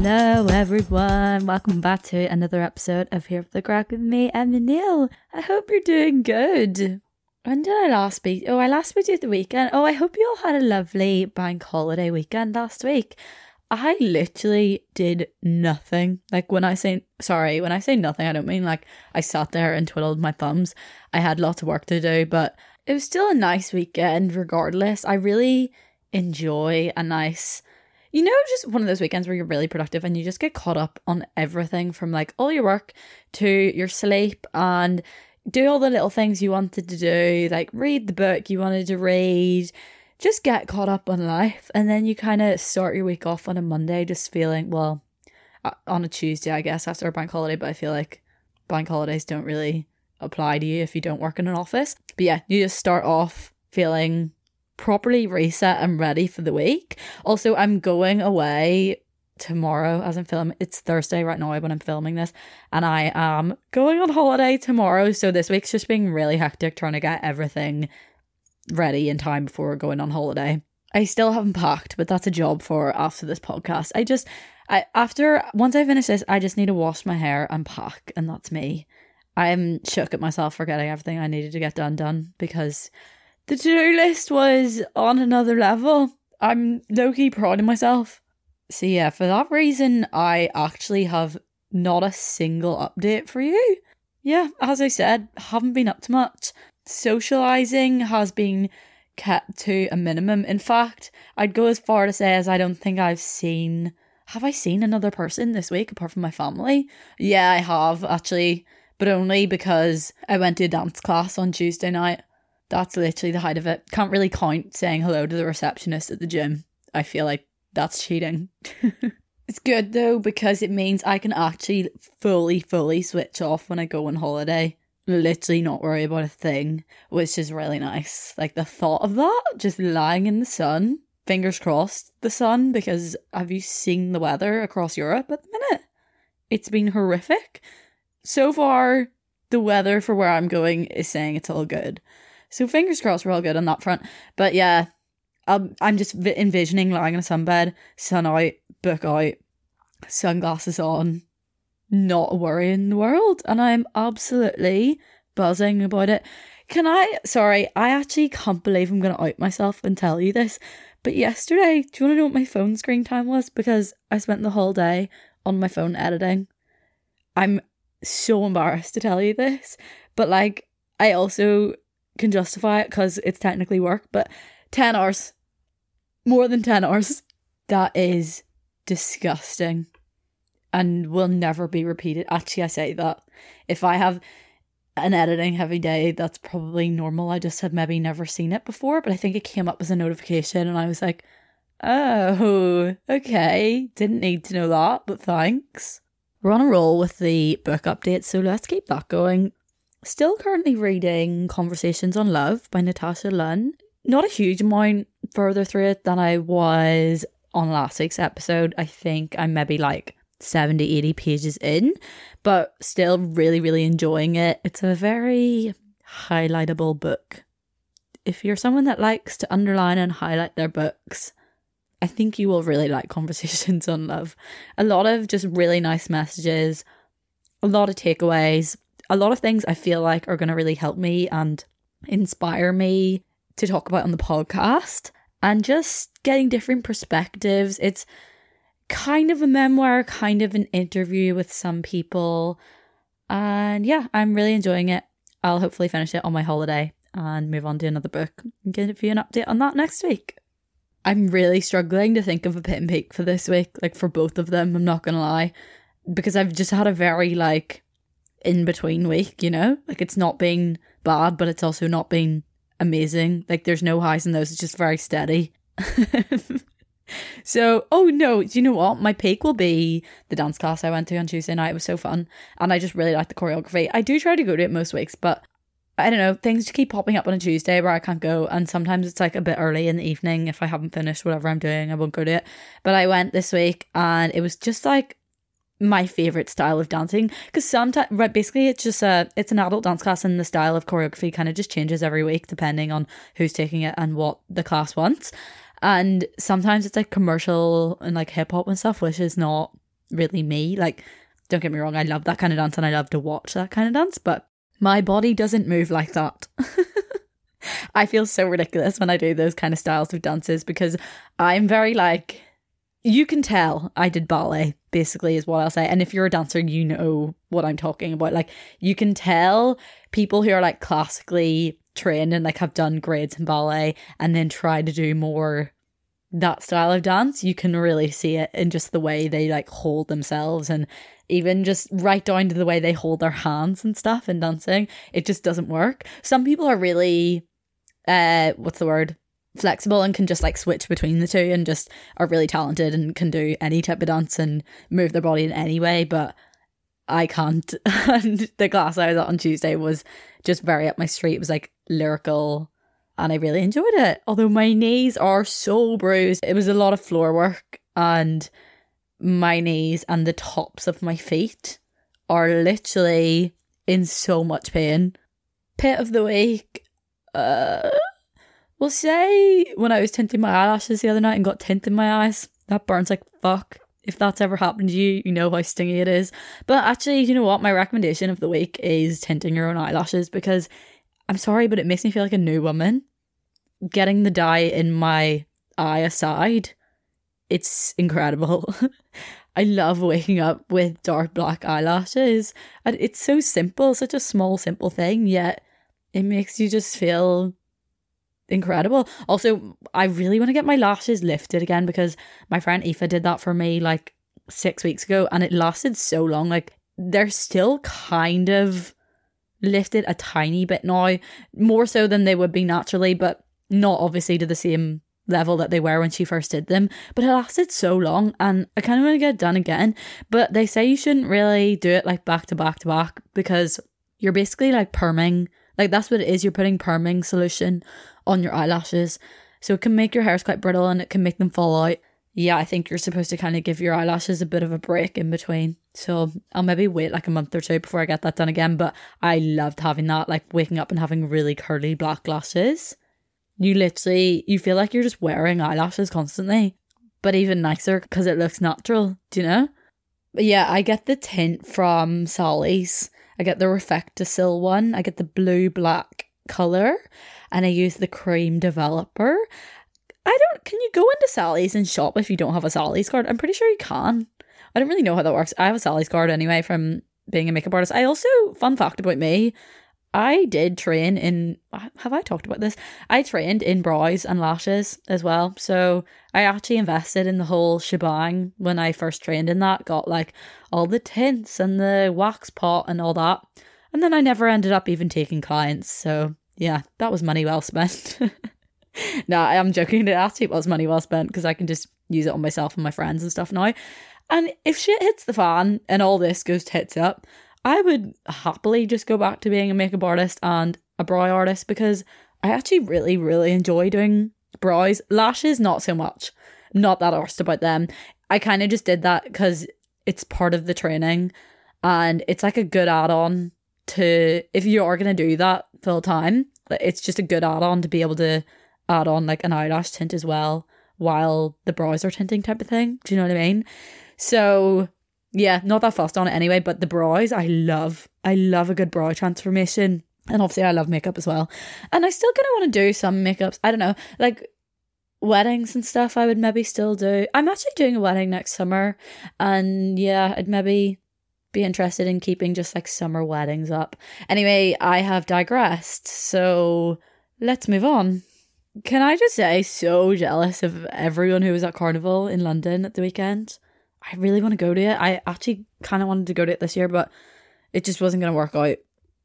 Hello, everyone. Welcome back to another episode of Here for the Craic with me, Emma Neal. I hope you're doing good. When did I last speak? Oh, I last spoke you at the weekend. Oh, I hope you all had a lovely bank holiday weekend last week. I literally did nothing. Like when I say sorry, when I say nothing, I don't mean like I sat there and twiddled my thumbs. I had lots of work to do, but it was still a nice weekend regardless. I really enjoy a nice you know, just one of those weekends where you're really productive and you just get caught up on everything from like all your work to your sleep and do all the little things you wanted to do, like read the book you wanted to read, just get caught up on life. And then you kind of start your week off on a Monday just feeling, well, uh, on a Tuesday, I guess, after a bank holiday, but I feel like bank holidays don't really apply to you if you don't work in an office. But yeah, you just start off feeling properly reset and ready for the week. Also, I'm going away tomorrow as I'm filming. It's Thursday right now when I'm filming this, and I am going on holiday tomorrow. So this week's just being really hectic trying to get everything ready in time before going on holiday. I still haven't packed, but that's a job for after this podcast. I just I after once I finish this, I just need to wash my hair and pack, and that's me. I'm shook at myself for getting everything I needed to get done done because the to do list was on another level. I'm low key proud of myself. So, yeah, for that reason, I actually have not a single update for you. Yeah, as I said, haven't been up to much. Socializing has been kept to a minimum. In fact, I'd go as far to say as I don't think I've seen. Have I seen another person this week apart from my family? Yeah, I have actually, but only because I went to a dance class on Tuesday night that's literally the height of it. Can't really count saying hello to the receptionist at the gym. I feel like that's cheating. it's good though because it means I can actually fully, fully switch off when I go on holiday. Literally not worry about a thing, which is really nice. Like the thought of that, just lying in the sun, fingers crossed, the sun, because have you seen the weather across Europe at the minute? It's been horrific. So far, the weather for where I'm going is saying it's all good. So fingers crossed we're all good on that front. But yeah, I'm, I'm just envisioning lying in a sunbed, sun out, book out, sunglasses on, not a worry in the world. And I'm absolutely buzzing about it. Can I? Sorry, I actually can't believe I'm going to out myself and tell you this. But yesterday, do you want to know what my phone screen time was? Because I spent the whole day on my phone editing. I'm so embarrassed to tell you this, but like, I also can justify it because it's technically work, but 10 hours, more than 10 hours, that is disgusting and will never be repeated. Actually, I say that if I have an editing heavy day, that's probably normal. I just had maybe never seen it before, but I think it came up as a notification and I was like, oh, okay, didn't need to know that, but thanks. We're on a roll with the book updates, so let's keep that going. Still currently reading Conversations on Love by Natasha Lunn. Not a huge amount further through it than I was on last week's episode. I think I'm maybe like 70, 80 pages in, but still really, really enjoying it. It's a very highlightable book. If you're someone that likes to underline and highlight their books, I think you will really like Conversations on Love. A lot of just really nice messages, a lot of takeaways, a lot of things I feel like are going to really help me and inspire me to talk about on the podcast and just getting different perspectives. It's kind of a memoir, kind of an interview with some people. And yeah, I'm really enjoying it. I'll hopefully finish it on my holiday and move on to another book and give you an update on that next week. I'm really struggling to think of a pit and peak for this week, like for both of them, I'm not gonna lie. Because I've just had a very like in between week, you know? Like it's not been bad, but it's also not been amazing. Like there's no highs and lows, it's just very steady. so, oh no, do you know what? My peak will be the dance class I went to on Tuesday night. It was so fun. And I just really like the choreography. I do try to go to it most weeks, but I don't know, things just keep popping up on a Tuesday where I can't go. And sometimes it's like a bit early in the evening. If I haven't finished whatever I'm doing, I won't go to it. But I went this week and it was just like my favorite style of dancing because sometimes right basically it's just a it's an adult dance class and the style of choreography kind of just changes every week depending on who's taking it and what the class wants. And sometimes it's like commercial and like hip hop and stuff which is not really me. Like don't get me wrong I love that kind of dance and I love to watch that kind of dance but my body doesn't move like that. I feel so ridiculous when I do those kind of styles of dances because I'm very like you can tell I did ballet, basically, is what I'll say. And if you're a dancer, you know what I'm talking about. Like, you can tell people who are like classically trained and like have done grades in ballet and then try to do more that style of dance. You can really see it in just the way they like hold themselves and even just right down to the way they hold their hands and stuff in dancing. It just doesn't work. Some people are really, uh, what's the word? Flexible and can just like switch between the two and just are really talented and can do any type of dance and move their body in any way but I can't. And the class I was at on Tuesday was just very up my street. It was like lyrical and I really enjoyed it although my knees are so bruised. It was a lot of floor work and my knees and the tops of my feet are literally in so much pain. Pit of the week uh well, say when I was tinting my eyelashes the other night and got tint in my eyes, that burns like fuck. If that's ever happened to you, you know how stingy it is. But actually, you know what? My recommendation of the week is tinting your own eyelashes because I'm sorry, but it makes me feel like a new woman. Getting the dye in my eye aside, it's incredible. I love waking up with dark black eyelashes. And it's so simple, such a small, simple thing, yet it makes you just feel incredible. Also, I really want to get my lashes lifted again because my friend Aoife did that for me like six weeks ago and it lasted so long. Like they're still kind of lifted a tiny bit now, more so than they would be naturally, but not obviously to the same level that they were when she first did them. But it lasted so long and I kind of want to get it done again. But they say you shouldn't really do it like back to back to back because you're basically like perming. Like that's what it is. You're putting perming solution on your eyelashes. So it can make your hairs quite brittle and it can make them fall out. Yeah, I think you're supposed to kind of give your eyelashes a bit of a break in between. So I'll maybe wait like a month or two before I get that done again. But I loved having that, like waking up and having really curly black lashes. You literally, you feel like you're just wearing eyelashes constantly, but even nicer because it looks natural, do you know? But yeah, I get the tint from Sally's. I get the RefectoCil one. I get the blue black color and I use the cream developer. I don't can you go into Sally's and shop if you don't have a Sally's card? I'm pretty sure you can. I don't really know how that works. I have a Sally's card anyway from being a makeup artist. I also fun fact about me, I did train in have I talked about this? I trained in brows and lashes as well. So I actually invested in the whole shebang when I first trained in that, got like all the tints and the wax pot and all that. And then I never ended up even taking clients. So yeah, that was money well spent. no, I am joking. It actually was money well spent because I can just use it on myself and my friends and stuff now. And if shit hits the fan and all this goes tits up, I would happily just go back to being a makeup artist and a brow artist because I actually really, really enjoy doing brows. Lashes, not so much. Not that arsed about them. I kind of just did that because it's part of the training and it's like a good add on to if you are going to do that full time, it's just a good add on to be able to add on like an eyelash tint as well while the brows are tinting type of thing. Do you know what I mean? So yeah, not that fast on it anyway, but the brows I love. I love a good brow transformation. And obviously I love makeup as well. And I still kind of want to do some makeups. I don't know, like weddings and stuff I would maybe still do. I'm actually doing a wedding next summer and yeah, I'd maybe be interested in keeping just like summer weddings up. Anyway, I have digressed. So let's move on. Can I just say, so jealous of everyone who was at Carnival in London at the weekend. I really want to go to it. I actually kind of wanted to go to it this year, but it just wasn't going to work out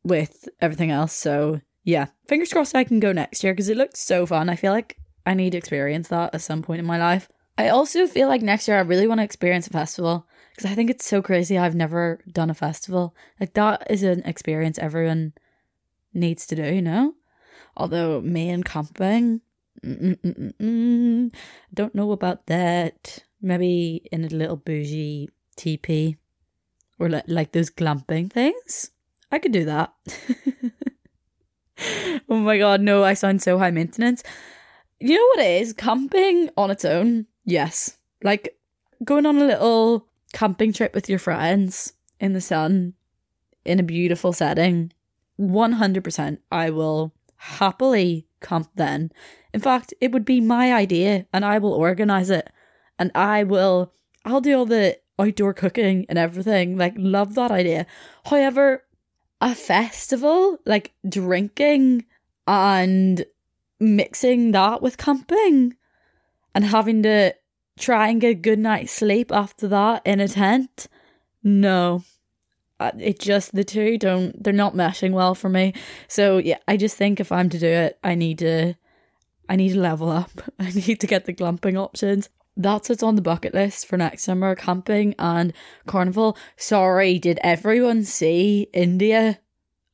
with everything else. So yeah, fingers crossed I can go next year because it looks so fun. I feel like I need to experience that at some point in my life. I also feel like next year I really want to experience a festival because I think it's so crazy. I've never done a festival. Like that is an experience everyone needs to do, you know? Although me and camping, don't know about that. Maybe in a little bougie teepee or like, like those glamping things. I could do that. oh my god, no, I sound so high maintenance. You know what it is? Camping on its own, yes. Like going on a little camping trip with your friends in the sun in a beautiful setting. 100% I will happily camp then. In fact, it would be my idea and I will organize it and I will I'll do all the outdoor cooking and everything. Like love that idea. However, a festival, like drinking and mixing that with camping and having to try and get a good night's sleep after that in a tent. No. Uh, it just the two don't they're not meshing well for me. So yeah, I just think if I'm to do it, I need to I need to level up. I need to get the glamping options that's what's on the bucket list for next summer camping and carnival. Sorry, did everyone see India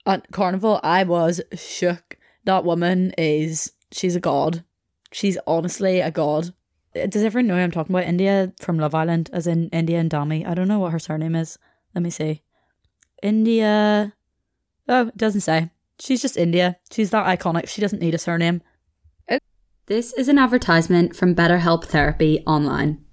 at carnival? I was shook. That woman is, she's a god. She's honestly a god. Does everyone know I'm talking about? India from Love Island, as in India and Dami. I don't know what her surname is. Let me see. India. Oh, it doesn't say. She's just India. She's that iconic. She doesn't need a surname. This is an advertisement from BetterHelp Therapy Online.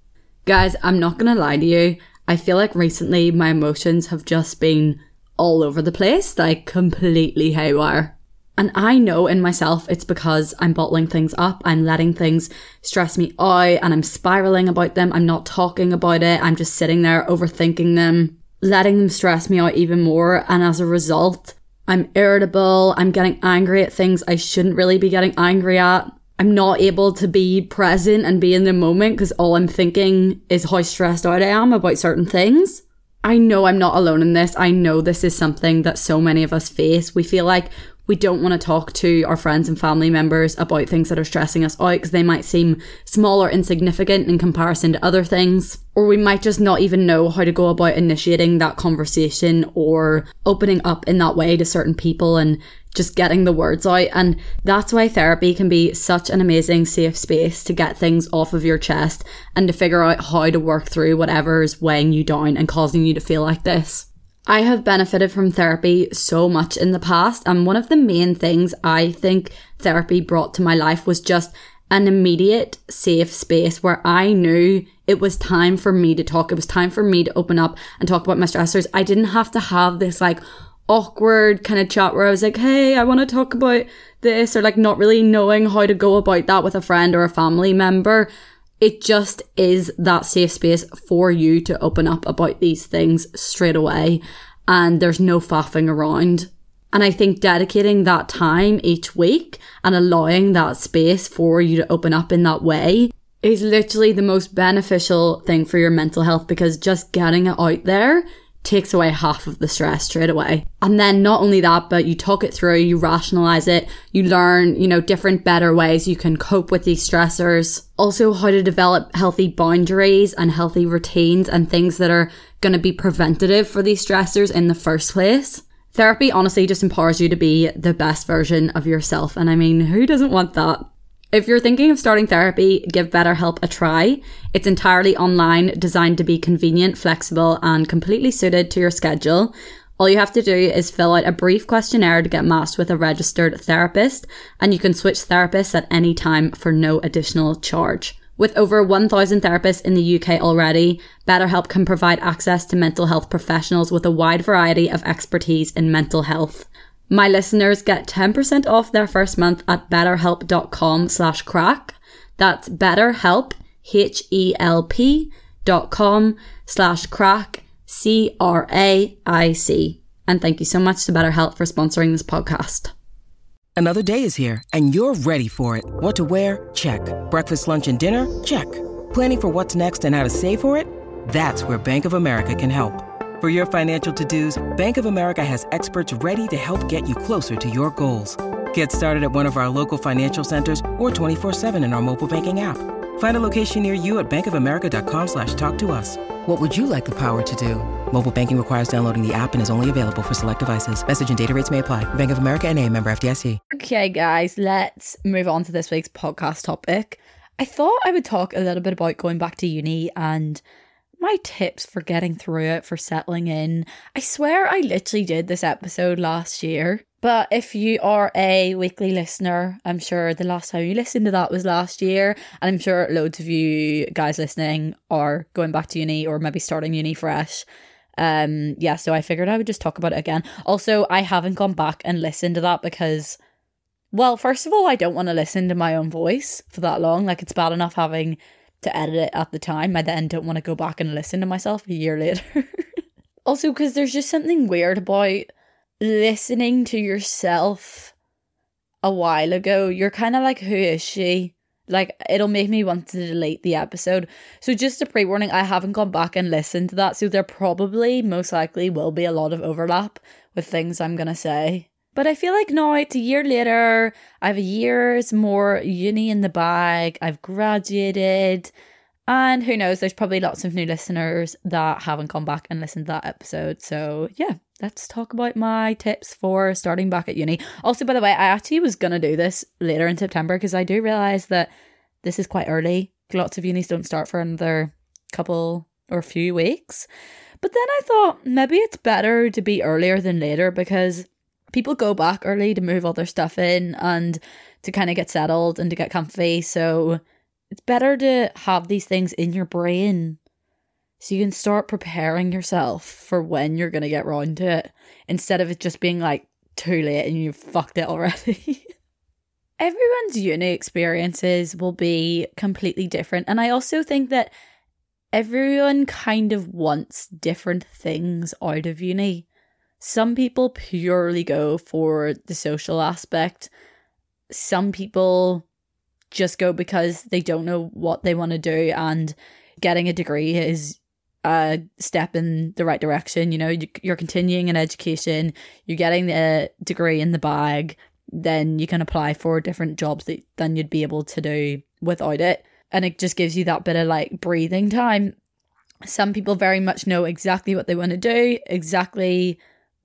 Guys, I'm not gonna lie to you. I feel like recently my emotions have just been all over the place, like completely haywire. And I know in myself it's because I'm bottling things up, I'm letting things stress me out, and I'm spiraling about them. I'm not talking about it, I'm just sitting there overthinking them, letting them stress me out even more. And as a result, I'm irritable, I'm getting angry at things I shouldn't really be getting angry at. I'm not able to be present and be in the moment because all I'm thinking is how stressed out I am about certain things. I know I'm not alone in this. I know this is something that so many of us face. We feel like we don't want to talk to our friends and family members about things that are stressing us out because they might seem small or insignificant in comparison to other things. Or we might just not even know how to go about initiating that conversation or opening up in that way to certain people and just getting the words out. And that's why therapy can be such an amazing safe space to get things off of your chest and to figure out how to work through whatever is weighing you down and causing you to feel like this. I have benefited from therapy so much in the past, and one of the main things I think therapy brought to my life was just an immediate safe space where I knew it was time for me to talk. It was time for me to open up and talk about my stressors. I didn't have to have this like awkward kind of chat where I was like, hey, I want to talk about this, or like not really knowing how to go about that with a friend or a family member. It just is that safe space for you to open up about these things straight away. And there's no faffing around. And I think dedicating that time each week and allowing that space for you to open up in that way is literally the most beneficial thing for your mental health because just getting it out there takes away half of the stress straight away. And then not only that, but you talk it through, you rationalize it, you learn, you know, different better ways you can cope with these stressors. Also how to develop healthy boundaries and healthy routines and things that are going to be preventative for these stressors in the first place. Therapy honestly just empowers you to be the best version of yourself. And I mean, who doesn't want that? If you're thinking of starting therapy, give BetterHelp a try. It's entirely online, designed to be convenient, flexible, and completely suited to your schedule. All you have to do is fill out a brief questionnaire to get matched with a registered therapist, and you can switch therapists at any time for no additional charge. With over 1,000 therapists in the UK already, BetterHelp can provide access to mental health professionals with a wide variety of expertise in mental health. My listeners get 10% off their first month at betterhelp.com slash craic. That's betterhelp, H-E-L-P dot com slash craic, C-R-A-I-C. And thank you so much to BetterHelp for sponsoring this podcast. Another day is here, and you're ready for it. What to wear? Check. Breakfast, lunch, and dinner? Check. Planning for what's next and how to save for it? That's where Bank of America can help. For your financial to-dos, Bank of America has experts ready to help get you closer to your goals. Get started at one of our local financial centers or 24-7 in our mobile banking app. Find a location near you at bankofamerica.com slash talk to us. What would you like the power to do? Mobile banking requires downloading the app and is only available for select devices. Message and data rates may apply. Bank of America and a member FDIC. Okay, guys, let's move on to this week's podcast topic. I thought I would talk a little bit about going back to uni and my tips for getting through it, for settling in. I swear I literally did this episode last year. But if you are a weekly listener, I'm sure the last time you listened to that was last year. And I'm sure loads of you guys listening are going back to uni or maybe starting uni fresh. Um, yeah, so I figured I would just talk about it again. Also, I haven't gone back and listened to that because, well, first of all, I don't want to listen to my own voice for that long. Like, it's bad enough having to edit it at the time. I then don't want to go back and listen to myself a year later. also, because there's just something weird about listening to yourself a while ago. You're kind of like, who is she? Like, it'll make me want to delete the episode. So, just a pre warning, I haven't gone back and listened to that. So, there probably, most likely, will be a lot of overlap with things I'm going to say. But I feel like now it's a year later, I have a year's more uni in the bag, I've graduated, and who knows, there's probably lots of new listeners that haven't gone back and listened to that episode. So, yeah, let's talk about my tips for starting back at uni. Also, by the way, I actually was going to do this later in September because I do realize that this is quite early. Lots of unis don't start for another couple or few weeks. But then I thought maybe it's better to be earlier than later because people go back early to move all their stuff in and to kind of get settled and to get comfy. So it's better to have these things in your brain so you can start preparing yourself for when you're going to get round to it instead of it just being like too late and you've fucked it already. Everyone's uni experiences will be completely different. And I also think that everyone kind of wants different things out of uni. Some people purely go for the social aspect. Some people just go because they don't know what they want to do, and getting a degree is a step in the right direction. You know, you're continuing an education, you're getting the degree in the bag, then you can apply for different jobs that than you'd be able to do without it. And it just gives you that bit of like breathing time. Some people very much know exactly what they want to do, exactly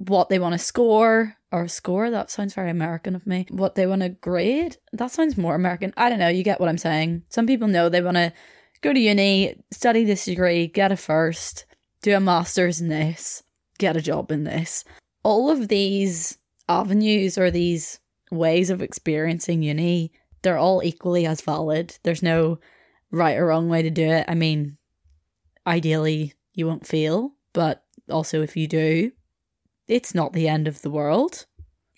what they want to score or score that sounds very american of me what they want to grade that sounds more american. I don't know you get what i'm saying. Some people know they want to go to uni study this degree get a first do a master's in this get a job in this. All of these avenues or these ways of experiencing uni they're all equally as valid. There's no right or wrong way to do it. I mean ideally you won't fail but also if you do it's not the end of the world.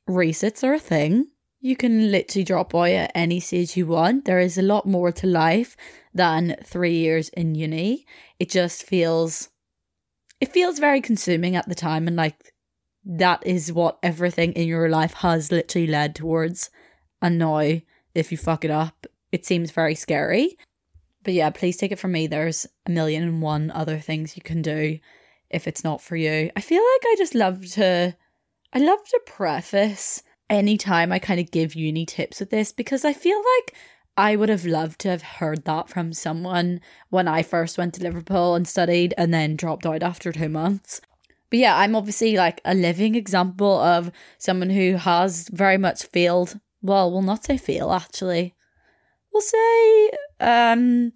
Resets are a thing. You can literally drop out at any stage you want. There is a lot more to life than three years in uni. It just feels, it feels very consuming at the time, and like that is what everything in your life has literally led towards. And now, if you fuck it up, it seems very scary. But yeah, please take it from me. There's a million and one other things you can do if it's not for you. I feel like I just love to I love to preface anytime I kind of give uni tips with this because I feel like I would have loved to have heard that from someone when I first went to Liverpool and studied and then dropped out after two months. But yeah, I'm obviously like a living example of someone who has very much failed. Well, we'll not say fail actually. We'll say um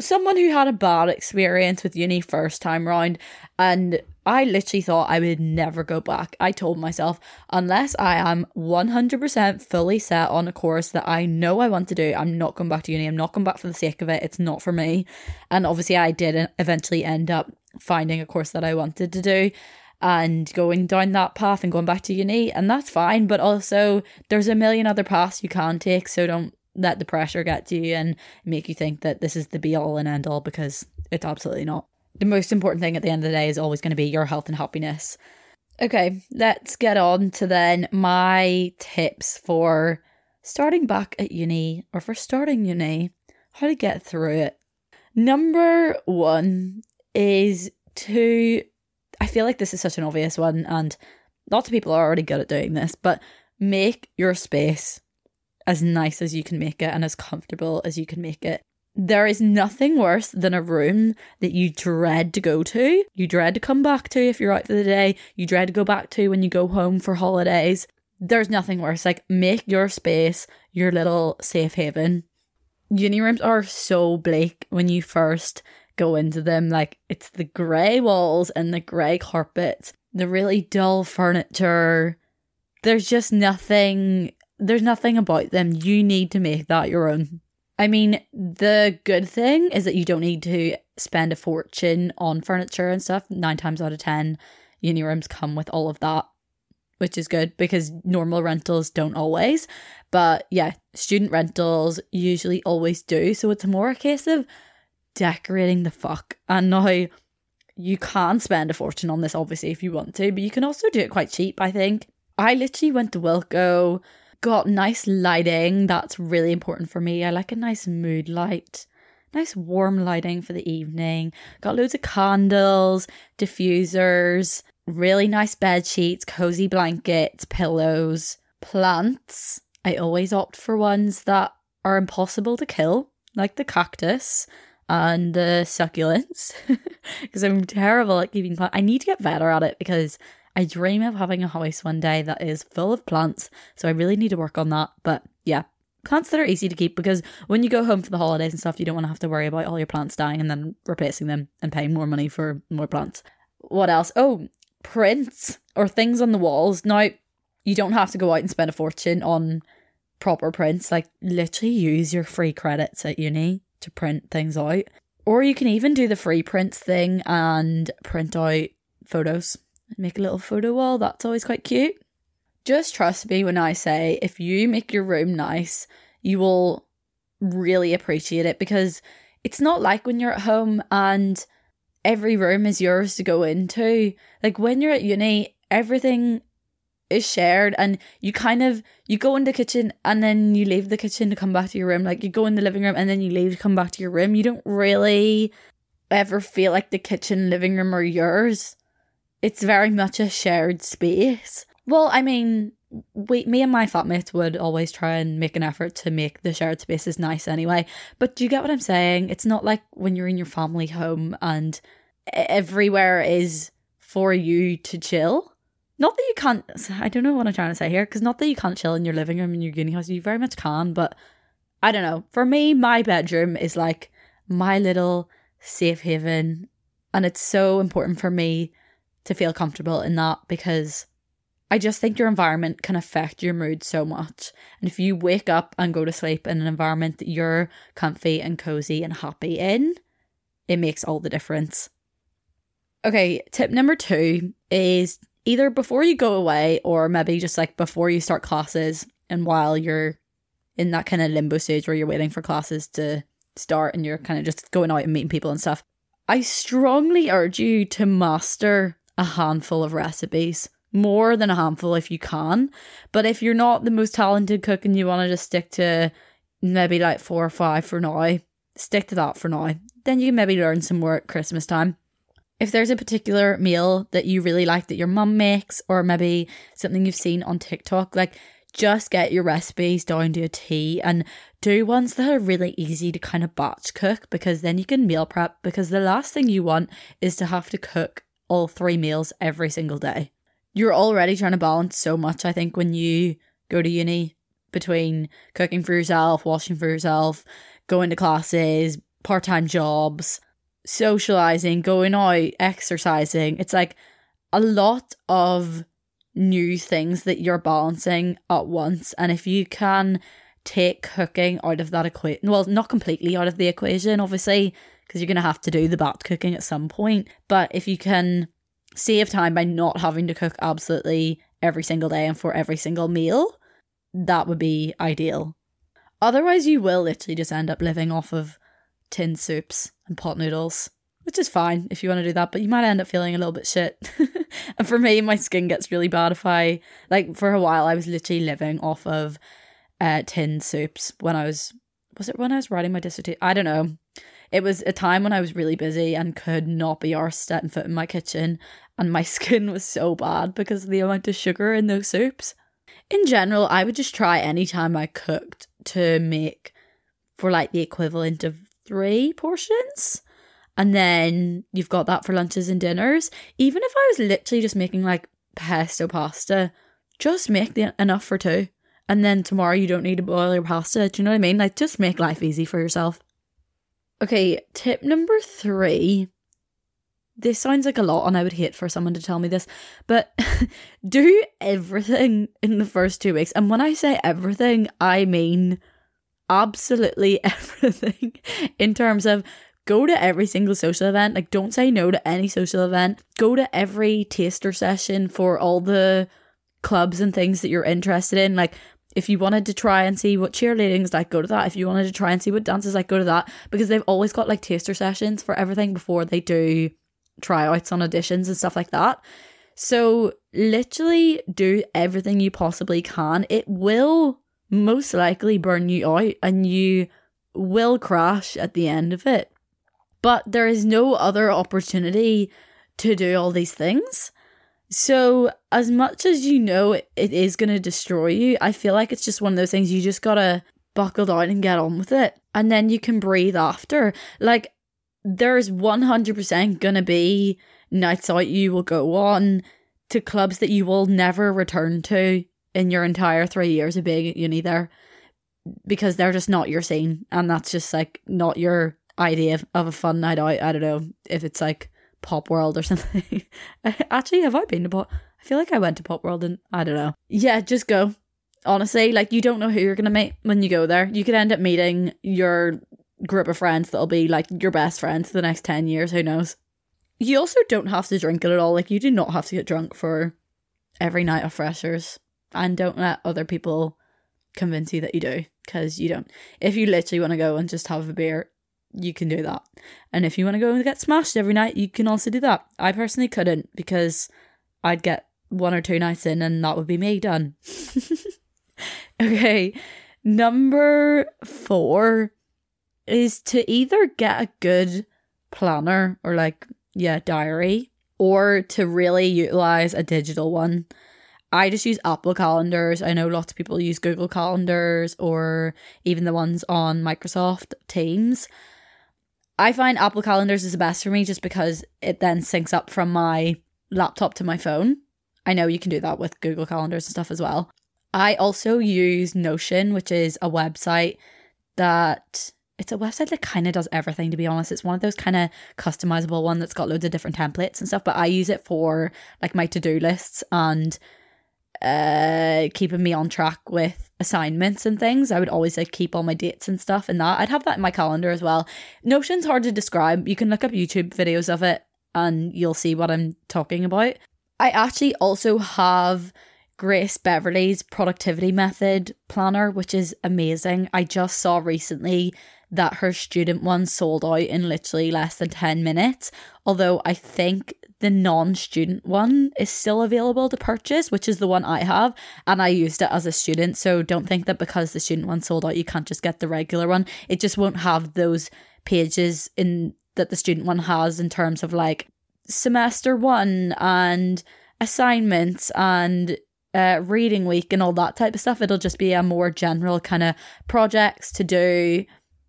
someone who had a bad experience with uni first time round and I literally thought I would never go back. I told myself, unless I am 100% fully set on a course that I know I want to do, I'm not going back to uni. I'm not going back for the sake of it. It's not for me. And obviously, I did eventually end up finding a course that I wanted to do and going down that path and going back to uni. And that's fine. But also, there's a million other paths you can take. So don't let the pressure get to you and make you think that this is the be all and end all because it's absolutely not the most important thing at the end of the day is always going to be your health and happiness. Okay, let's get on to then my tips for starting back at uni or for starting uni, how to get through it. Number one is to, I feel like this is such an obvious one, and lots of people are already good at doing this, but make your space as nice as you can make it and as comfortable as you can make it. There is nothing worse than a room that you dread to go to, you dread to come back to if you're out for the day, you dread to go back to when you go home for holidays. There's nothing worse. Like, make your space your little safe haven. Uni rooms are so bleak when you first go into them. Like, it's the grey walls and the grey carpet, the really dull furniture. There's just nothing, there's nothing about them. You need to make that your own. I mean, the good thing is that you don't need to spend a fortune on furniture and stuff. Nine times out of ten, uni rooms come with all of that, which is good because normal rentals don't always. But yeah, student rentals usually always do. So it's more a case of decorating the fuck. And now you can spend a fortune on this, obviously, if you want to, but you can also do it quite cheap, I think. I literally went to Wilko got nice lighting. That's really important for me. I like a nice mood light, nice warm lighting for the evening. Got loads of candles, diffusers, really nice bed sheets, cozy blankets, pillows, plants. I always opt for ones that are impossible to kill, like the cactus and the succulents, because I'm terrible at keeping plants. I need to get better at it because I dream of having a house one day that is full of plants, so I really need to work on that. But yeah, plants that are easy to keep because when you go home for the holidays and stuff, you don't want to have to worry about all your plants dying and then replacing them and paying more money for more plants. What else? Oh, prints or things on the walls. Now, you don't have to go out and spend a fortune on proper prints. Like, literally use your free credits at uni to print things out. Or you can even do the free prints thing and print out photos make a little photo wall. That's always quite cute. Just trust me when I say if you make your room nice, you will really appreciate it because it's not like when you're at home and every room is yours to go into. Like when you're at uni, everything is shared and you kind of you go in the kitchen and then you leave the kitchen to come back to your room. Like you go in the living room and then you leave to come back to your room. You don't really ever feel like the kitchen living room are yours it's very much a shared space. Well, I mean, we, me and my flatmates would always try and make an effort to make the shared spaces nice anyway. But do you get what I'm saying? It's not like when you're in your family home and everywhere is for you to chill. Not that you can't, I don't know what I'm trying to say here, because not that you can't chill in your living room in your uni house, you very much can, but I don't know. For me, my bedroom is like my little safe haven, and it's so important for me to feel comfortable in that because I just think your environment can affect your mood so much. And if you wake up and go to sleep in an environment that you're comfy and cozy and happy in, it makes all the difference. Okay, tip number two is either before you go away or maybe just like before you start classes and while you're in that kind of limbo stage where you're waiting for classes to start and you're kind of just going out and meeting people and stuff. I strongly urge you to master a handful of recipes. More than a handful if you can. But if you're not the most talented cook and you want to just stick to maybe like four or five for now, stick to that for now. Then you can maybe learn some more at Christmas time. If there's a particular meal that you really like that your mum makes, or maybe something you've seen on TikTok, like just get your recipes down to a T and do ones that are really easy to kind of batch cook because then you can meal prep. Because the last thing you want is to have to cook all three meals every single day. You're already trying to balance so much, I think, when you go to uni between cooking for yourself, washing for yourself, going to classes, part time jobs, socializing, going out, exercising. It's like a lot of new things that you're balancing at once. And if you can take cooking out of that equation, well, not completely out of the equation, obviously, because you're going to have to do the bat cooking at some point. But if you can save time by not having to cook absolutely every single day and for every single meal, that would be ideal. Otherwise, you will literally just end up living off of tin soups and pot noodles, which is fine if you want to do that, but you might end up feeling a little bit shit. and for me, my skin gets really bad if I, like, for a while, I was literally living off of uh, tin soups when I was, was it when I was writing my dissertation? I don't know. It was a time when I was really busy and could not be arsed setting foot in my kitchen, and my skin was so bad because of the amount of sugar in those soups. In general, I would just try any time I cooked to make for like the equivalent of three portions. And then you've got that for lunches and dinners. Even if I was literally just making like pesto pasta, just make the, enough for two. And then tomorrow you don't need to boil your pasta. Do you know what I mean? Like just make life easy for yourself. Okay, tip number three. This sounds like a lot, and I would hate for someone to tell me this, but do everything in the first two weeks. And when I say everything, I mean absolutely everything in terms of go to every single social event. Like, don't say no to any social event. Go to every taster session for all the clubs and things that you're interested in. Like, if you wanted to try and see what cheerleading is like, go to that. If you wanted to try and see what dances like, go to that. Because they've always got like taster sessions for everything before they do tryouts on auditions and stuff like that. So literally do everything you possibly can. It will most likely burn you out and you will crash at the end of it. But there is no other opportunity to do all these things. So, as much as you know it is going to destroy you, I feel like it's just one of those things you just got to buckle down and get on with it. And then you can breathe after. Like, there's 100% going to be nights out you will go on to clubs that you will never return to in your entire three years of being at uni there because they're just not your scene. And that's just like not your idea of, of a fun night out. I don't know if it's like Pop World or something. Actually, have I been to Pop? I feel like I went to Pop World and I don't know. Yeah, just go. Honestly, like you don't know who you're gonna meet when you go there. You could end up meeting your group of friends that'll be like your best friends for the next 10 years. Who knows? You also don't have to drink it at all. Like, you do not have to get drunk for every night of freshers. And don't let other people convince you that you do, because you don't. If you literally want to go and just have a beer, you can do that. And if you want to go and get smashed every night, you can also do that. I personally couldn't because I'd get one or two nights in and that would be me done. okay, number four is to either get a good planner or like, yeah, diary or to really utilize a digital one. I just use Apple calendars. I know lots of people use Google calendars or even the ones on Microsoft Teams. I find Apple calendars is the best for me just because it then syncs up from my laptop to my phone. I know you can do that with Google calendars and stuff as well. I also use Notion, which is a website that it's a website that kind of does everything to be honest it's one of those kind of customizable one that's got loads of different templates and stuff but i use it for like my to-do lists and uh keeping me on track with assignments and things. I would always like keep all my dates and stuff and that. I'd have that in my calendar as well. Notion's hard to describe. You can look up youtube videos of it and you'll see what i'm talking about. I actually also have Grace Beverley's productivity method planner, which is amazing. I just saw recently that her student one sold out in literally less than 10 minutes. Although I think the non student one is still available to purchase, which is the one I have. And I used it as a student. So don't think that because the student one sold out, you can't just get the regular one. It just won't have those pages in that the student one has in terms of like semester one and assignments and uh, reading week and all that type of stuff. It'll just be a more general kind of projects to do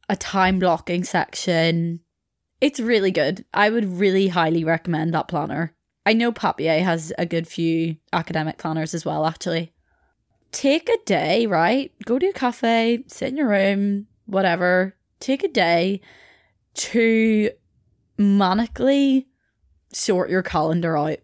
a time blocking section. It's really good. I would really highly recommend that planner. I know Papier has a good few academic planners as well, actually. Take a day, right? Go to a cafe, sit in your room, whatever. Take a day to manically sort your calendar out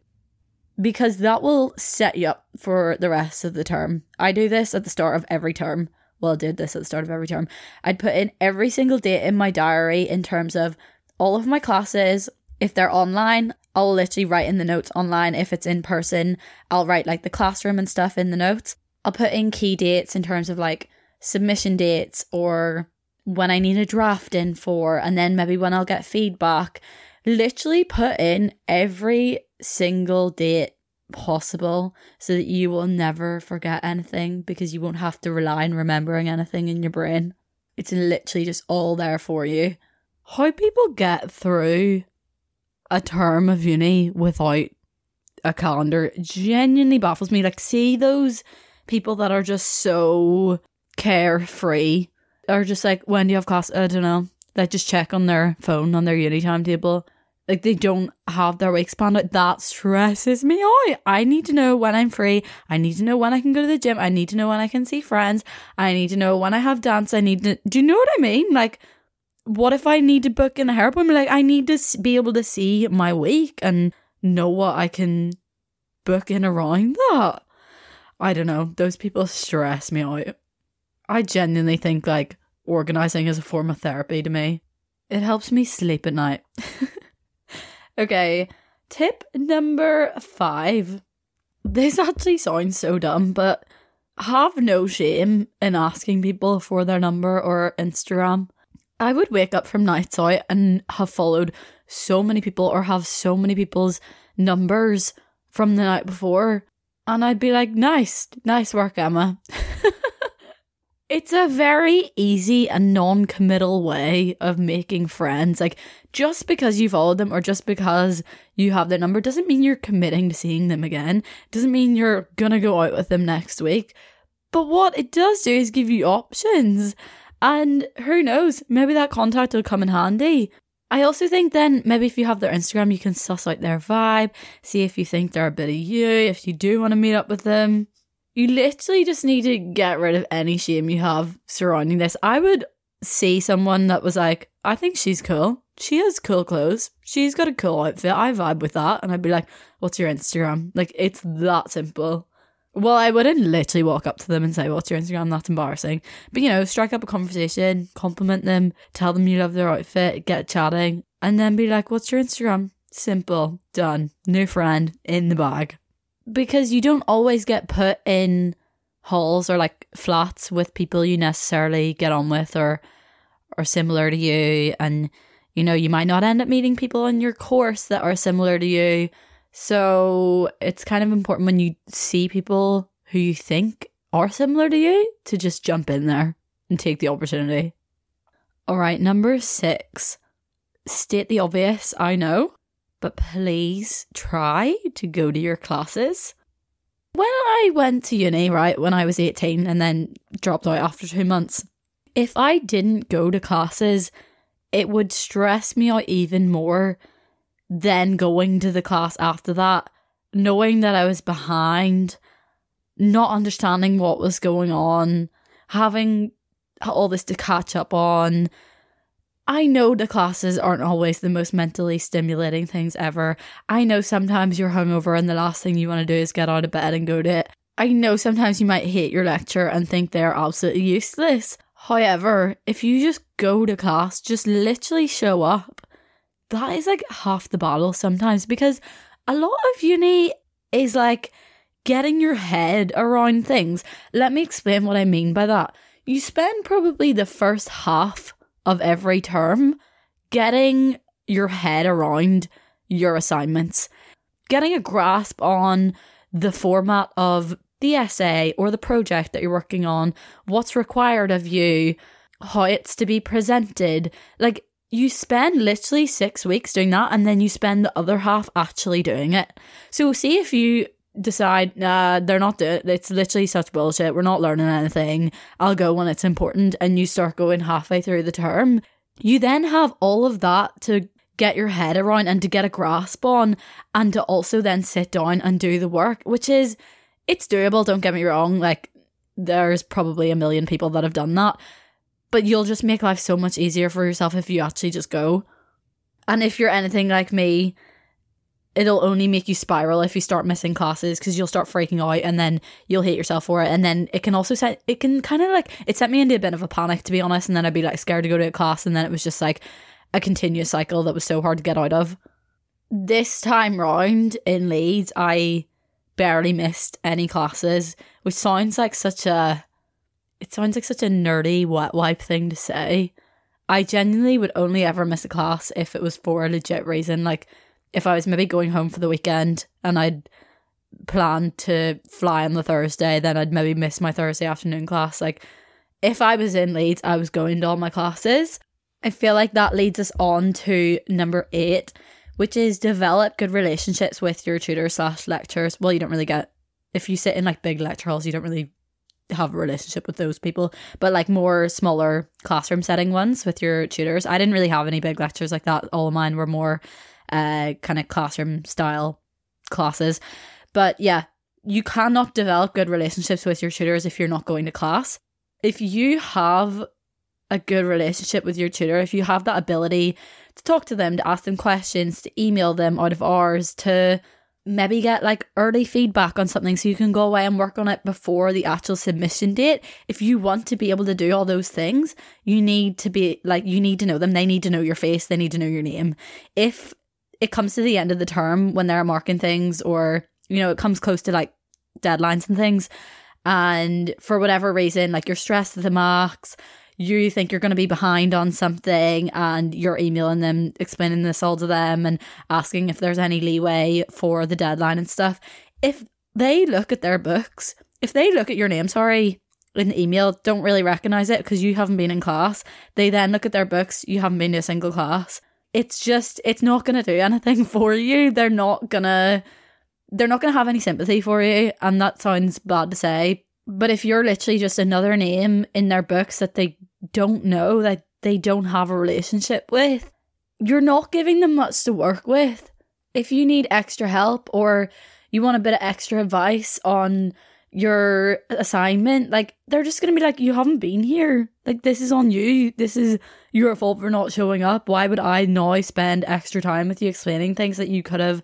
because that will set you up for the rest of the term. I do this at the start of every term. Well, I did this at the start of every term. I'd put in every single date in my diary in terms of all of my classes. If they're online, I'll literally write in the notes online. If it's in person, I'll write like the classroom and stuff in the notes. I'll put in key dates in terms of like submission dates or when I need a draft in for, and then maybe when I'll get feedback. Literally put in every single date possible so that you will never forget anything because you won't have to rely on remembering anything in your brain. It's literally just all there for you. How people get through a term of uni without a calendar genuinely baffles me. Like, see those people that are just so carefree are just like, when do you have class? I don't know. They just check on their phone on their uni timetable. Like they don't have their weeks planned out. That stresses me out. I need to know when I'm free. I need to know when I can go to the gym. I need to know when I can see friends. I need to know when I have dance. I need to. Do you know what I mean? Like, what if I need to book in a hair appointment? Like, I need to be able to see my week and know what I can book in around that. I don't know. Those people stress me out. I genuinely think like organizing is a form of therapy to me. It helps me sleep at night. okay, tip number five. This actually sounds so dumb, but have no shame in asking people for their number or Instagram. I would wake up from nights out and have followed so many people or have so many people's numbers from the night before. And I'd be like, nice, nice work, Emma. It's a very easy and non committal way of making friends. Like, just because you followed them or just because you have their number doesn't mean you're committing to seeing them again. Doesn't mean you're gonna go out with them next week. But what it does do is give you options. And who knows, maybe that contact will come in handy. I also think then maybe if you have their Instagram, you can suss out their vibe, see if you think they're a bit of you, if you do want to meet up with them. You literally just need to get rid of any shame you have surrounding this. I would see someone that was like, I think she's cool. She has cool clothes. She's got a cool outfit. I vibe with that. And I'd be like, what's your Instagram? Like, it's that simple. Well, I wouldn't literally walk up to them and say, What's your Instagram? That's embarrassing. But, you know, strike up a conversation, compliment them, tell them you love their outfit, get chatting, and then be like, What's your Instagram? Simple. Done. New friend in the bag because you don't always get put in halls or like flats with people you necessarily get on with or or similar to you. And you know you might not end up meeting people on your course that are similar to you. So it's kind of important when you see people who you think are similar to you to just jump in there and take the opportunity. All right number 6 state the obvious i know but please try to go to your classes. When I went to uni, right, when I was 18 and then dropped out after two months, if I didn't go to classes, it would stress me out even more than going to the class after that, knowing that I was behind, not understanding what was going on, having all this to catch up on, I know the classes aren't always the most mentally stimulating things ever. I know sometimes you're hungover and the last thing you want to do is get out of bed and go to it. I know sometimes you might hate your lecture and think they're absolutely useless. However, if you just go to class, just literally show up, that is like half the battle sometimes because a lot of uni is like getting your head around things. Let me explain what I mean by that. You spend probably the first half of every term, getting your head around your assignments, getting a grasp on the format of the essay or the project that you're working on, what's required of you, how it's to be presented. Like, you spend literally six weeks doing that, and then you spend the other half actually doing it. So, see if you decide, they're not It's literally such bullshit. We're not learning anything. I'll go when it's important. And you start going halfway through the term. You then have all of that to get your head around and to get a grasp on, and to also then sit down and do the work, which is, it's doable. Don't get me wrong. Like, there's probably a million people that have done that. But you'll just make life so much easier for yourself if you actually just go. And if you're anything like me, it'll only make you spiral if you start missing classes because you'll start freaking out and then you'll hate yourself for it and then it can also set it can kind of like it sent me into a bit of a panic to be honest and then I'd be like scared to go to a class and then it was just like a continuous cycle that was so hard to get out of. This time round in Leeds, I barely missed any classes, which sounds like such a it sounds like such a nerdy wet wipe thing to say. I genuinely would only ever miss a class if it was for a legit reason. Like if I was maybe going home for the weekend and I'd planned to fly on the Thursday, then I'd maybe miss my Thursday afternoon class. Like if I was in Leeds, I was going to all my classes. I feel like that leads us on to number eight, which is develop good relationships with your tutors slash lecturers. Well, you don't really get if you sit in like big lecture halls, you don't really have a relationship with those people, but like more smaller classroom setting ones with your tutors. I didn't really have any big lectures like that. All of mine were more uh kind of classroom style classes. But yeah, you cannot develop good relationships with your tutors if you're not going to class. If you have a good relationship with your tutor, if you have that ability to talk to them, to ask them questions, to email them out of hours, to maybe get like early feedback on something so you can go away and work on it before the actual submission date. If you want to be able to do all those things, you need to be like, you need to know them. They need to know your face, they need to know your name. If it comes to the end of the term when they're marking things or, you know, it comes close to like deadlines and things, and for whatever reason, like you're stressed at the marks, you think you're going to be behind on something and you're emailing them, explaining this all to them and asking if there's any leeway for the deadline and stuff. If they look at their books, if they look at your name, sorry, in the email, don't really recognize it because you haven't been in class, they then look at their books, you haven't been to a single class. It's just, it's not going to do anything for you. They're not going to. They're not going to have any sympathy for you, and that sounds bad to say, but if you're literally just another name in their books that they don't know, that they don't have a relationship with, you're not giving them much to work with. If you need extra help or you want a bit of extra advice on your assignment, like they're just to be like, You haven't been here. Like, this is on you. This is your fault for not showing up. Why would I now spend extra time with you explaining things that you could have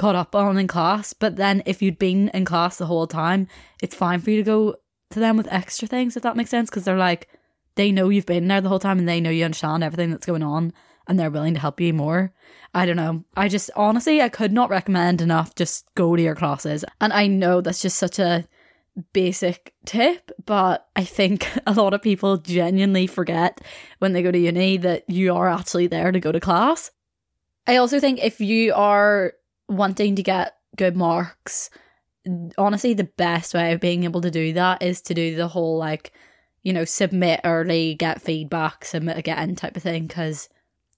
caught up on in class. But then if you'd been in class the whole time, it's fine for you to go to them with extra things, if that makes sense. Because they're like, they know you've been there the whole time and they know you understand everything that's going on and they're willing to help you more. I don't know. I just honestly, I could not recommend enough just go to your classes. And I know that's just such a basic tip, but I think a lot of people genuinely forget when they go to uni that you are actually there to go to class. I also think if you are wanting to get good marks, honestly, the best way of being able to do that is to do the whole like, you know, submit early, get feedback, submit again type of thing. Because,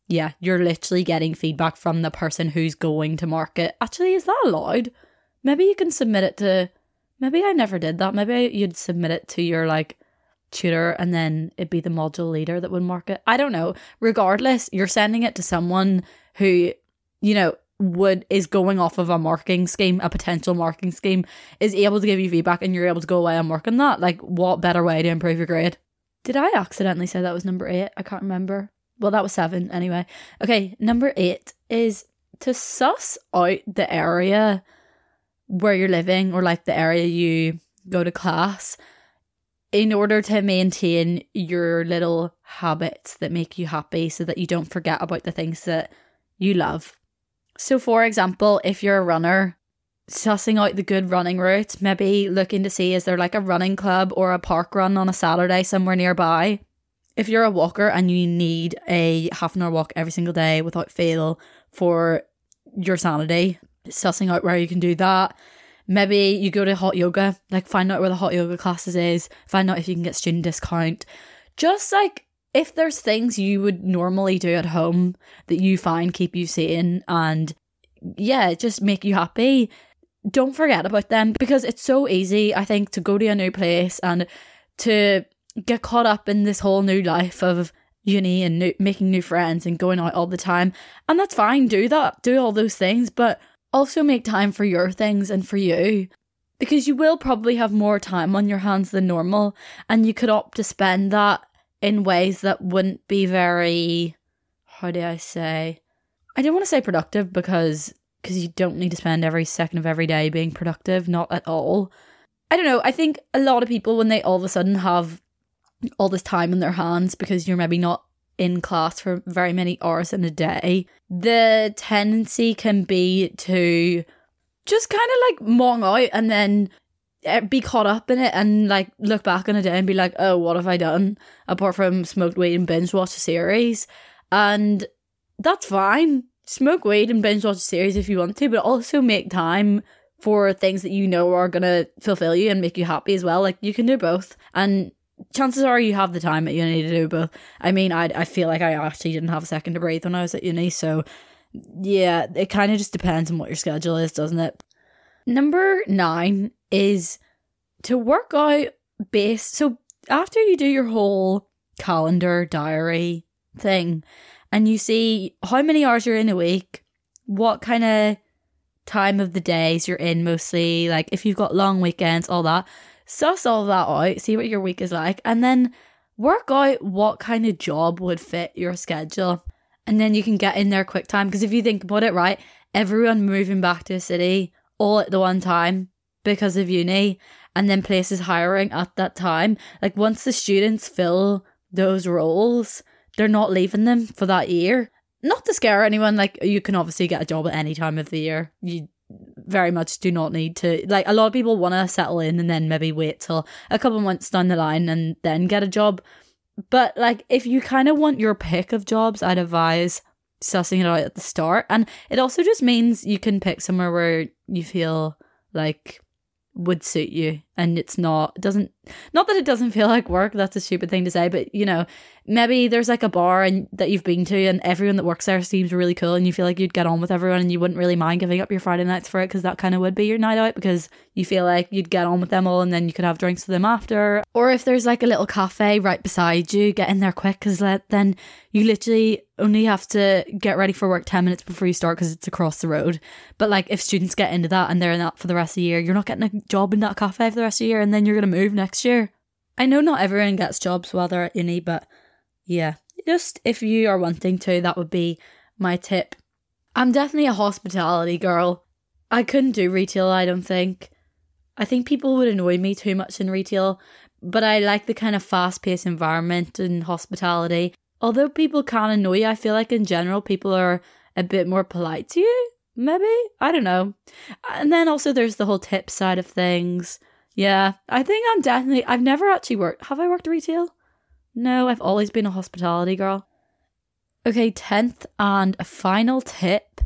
yeah, you're literally getting feedback from the person who's going to mark it. Actually, is that allowed? Maybe you can submit it to. Maybe I never did that. Maybe you'd submit it to your like tutor and then it'd be the module leader that would mark it. I don't know. Regardless, you're sending it to someone who, you know, would is going off of a marking scheme, a potential marking scheme, is able to give you feedback and you're able to go away and work on that. Like what better way to improve your grade? Did I accidentally say that was number eight? I can't remember. Well, that was seven anyway. Okay, number eight is to suss out the area where you're living or like the area you go to class in order to maintain your little habits that make you happy so that you don't forget about the things that you love so, for example, if you're a runner, sussing out the good running routes, maybe looking to see is there like a running club or a park run on a Saturday somewhere nearby. If you're a walker and you need a half an hour walk every single day without fail for your sanity, sussing out where you can do that. Maybe you go to hot yoga, like find out where the hot yoga classes is, find out if you can get student discount. Just like if there's things you would normally do at home that you find keep you sane and yeah, just make you happy, don't forget about them because it's so easy, I think, to go to a new place and to get caught up in this whole new life of uni and new, making new friends and going out all the time. And that's fine, do that, do all those things, but also make time for your things and for you. Because you will probably have more time on your hands than normal, and you could opt to spend that in ways that wouldn't be very, how do I say? I don't want to say productive because because you don't need to spend every second of every day being productive, not at all. I don't know. I think a lot of people, when they all of a sudden have all this time in their hands because you're maybe not in class for very many hours in a day, the tendency can be to just kind of like mong out and then eh, be caught up in it and like look back on a day and be like, oh, what have I done apart from smoked weed and binge watch a series? And that's fine. Smoke weed and binge watch a series if you want to, but also make time for things that you know are going to fulfill you and make you happy as well. Like you can do both. And chances are you have the time you need to do both. I mean, I I feel like I actually didn't have a second to breathe when I was at uni, so yeah, it kind of just depends on what your schedule is, doesn't it? Number nine is to work out base. So after you do your whole calendar diary thing, and you see how many hours you're in a week, what kind of time of the days you're in mostly, like if you've got long weekends, all that suss all that out, see what your week is like, and then work out what kind of job would fit your schedule. And then you can get in there quick time. Because if you think about it, right, everyone moving back to a city all at the one time because of uni, and then places hiring at that time. Like once the students fill those roles, they're not leaving them for that year. Not to scare anyone, like you can obviously get a job at any time of the year. You very much do not need to like a lot of people want to settle in and then maybe wait till a couple months down the line and then get a job. But like if you kind of want your pick of jobs i'd advise sussing it out at the start. And it also just means you can pick somewhere where you feel like would suit you and it's not doesn't not that it doesn't feel like work that's a stupid thing to say but you know maybe there's like a bar and that you've been to and everyone that works there seems really cool and you feel like you'd get on with everyone and you wouldn't really mind giving up your friday nights for it because that kind of would be your night out because you feel like you'd get on with them all and then you could have drinks with them after or if there's like a little cafe right beside you get in there quick because then you literally only have to get ready for work 10 minutes before you start because it's across the road. But like if students get into that and they're in that for the rest of the year, you're not getting a job in that cafe for the rest of the year and then you're going to move next year. I know not everyone gets jobs while they're at uni, but yeah, just if you are wanting to, that would be my tip. I'm definitely a hospitality girl. I couldn't do retail, I don't think. I think people would annoy me too much in retail, but I like the kind of fast paced environment in hospitality although people can annoy you, I feel like in general people are a bit more polite to you. Maybe I don't know. And then also there's the whole tip side of things. Yeah, I think I'm definitely. I've never actually worked. Have I worked retail? No, I've always been a hospitality girl. Okay, tenth and a final tip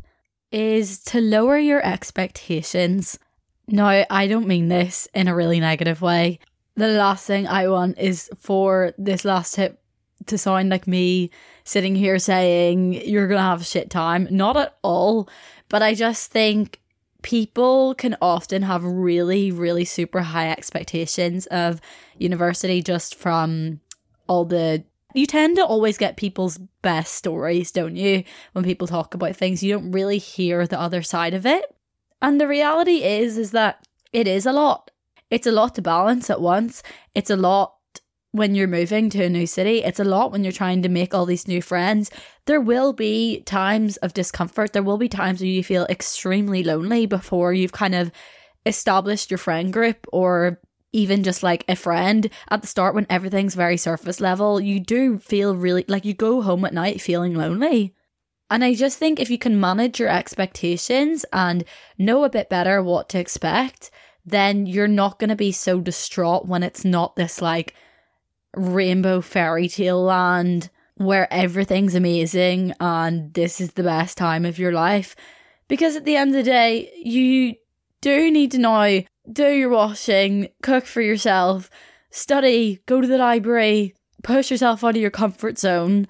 is to lower your expectations. No, I don't mean this in a really negative way. The last thing I want is for this last tip to sound like me sitting here saying you're going to have a shit time. Not at all. But I just think people can often have really, really super high expectations of university just from all the. You tend to always get people's best stories, don't you? When people talk about things, you don't really hear the other side of it. And the reality is, is that it is a lot. It's a lot to balance at once. It's a lot when you're moving to a new city. It's a lot when you're trying to make all these new friends. There will be times of discomfort. There will be times where you feel extremely lonely before you've kind of established your friend group or even just like a friend at the start when everything's very surface level. You do feel really like you go home at night feeling lonely. And I just think if you can manage your expectations and know a bit better what to expect, then you're not going to be so distraught when it's not this like rainbow fairy tale land where everything's amazing and this is the best time of your life. Because at the end of the day, you do need to now do your washing, cook for yourself, study, go to the library, push yourself out of your comfort zone,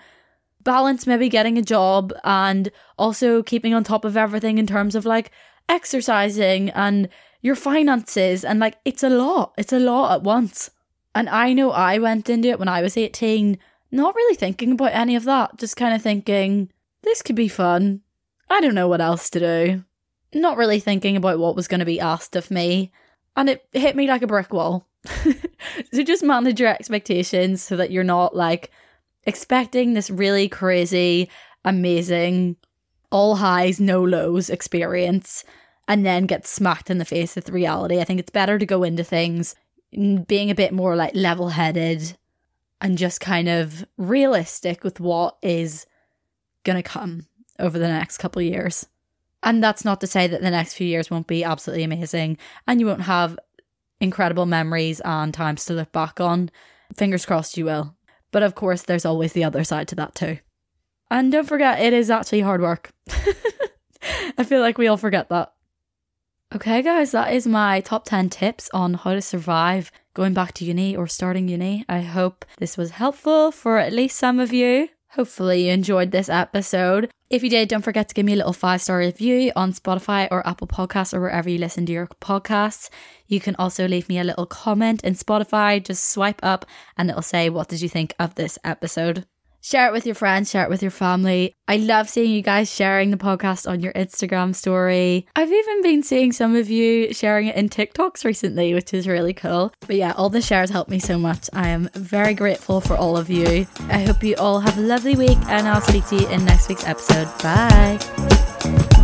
balance maybe getting a job and also keeping on top of everything in terms of like exercising and your finances. And like, it's a lot. It's a lot at once. And I know I went into it when I was 18, not really thinking about any of that, just kind of thinking, this could be fun. I don't know what else to do. Not really thinking about what was going to be asked of me. And it hit me like a brick wall. so just manage your expectations so that you're not like expecting this really crazy, amazing all highs, no lows experience and then get smacked in the face with reality. I think it's better to go into things being a bit more like level headed and just kind of realistic with what is going to come over the next couple of years. And that's not to say that the next few years won't be absolutely amazing and you won't have incredible memories and times to look back on. Fingers crossed you will. But of course, there's always the other side to that too. And don't forget, it is actually hard work. I feel like we all forget that. Okay, guys, that is my top 10 tips on how to survive going back to uni or starting uni. I hope this was helpful for at least some of you. Hopefully, you enjoyed this episode. If you did, don't forget to give me a little five star review on Spotify or Apple Podcasts or wherever you listen to your podcasts. You can also leave me a little comment in Spotify. Just swipe up and it'll say, What did you think of this episode? Share it with your friends, share it with your family. I love seeing you guys sharing the podcast on your Instagram story. I've even been seeing some of you sharing it in TikToks recently, which is really cool. But yeah, all the shares help me so much. I am very grateful for all of you. I hope you all have a lovely week and I'll speak to you in next week's episode. Bye.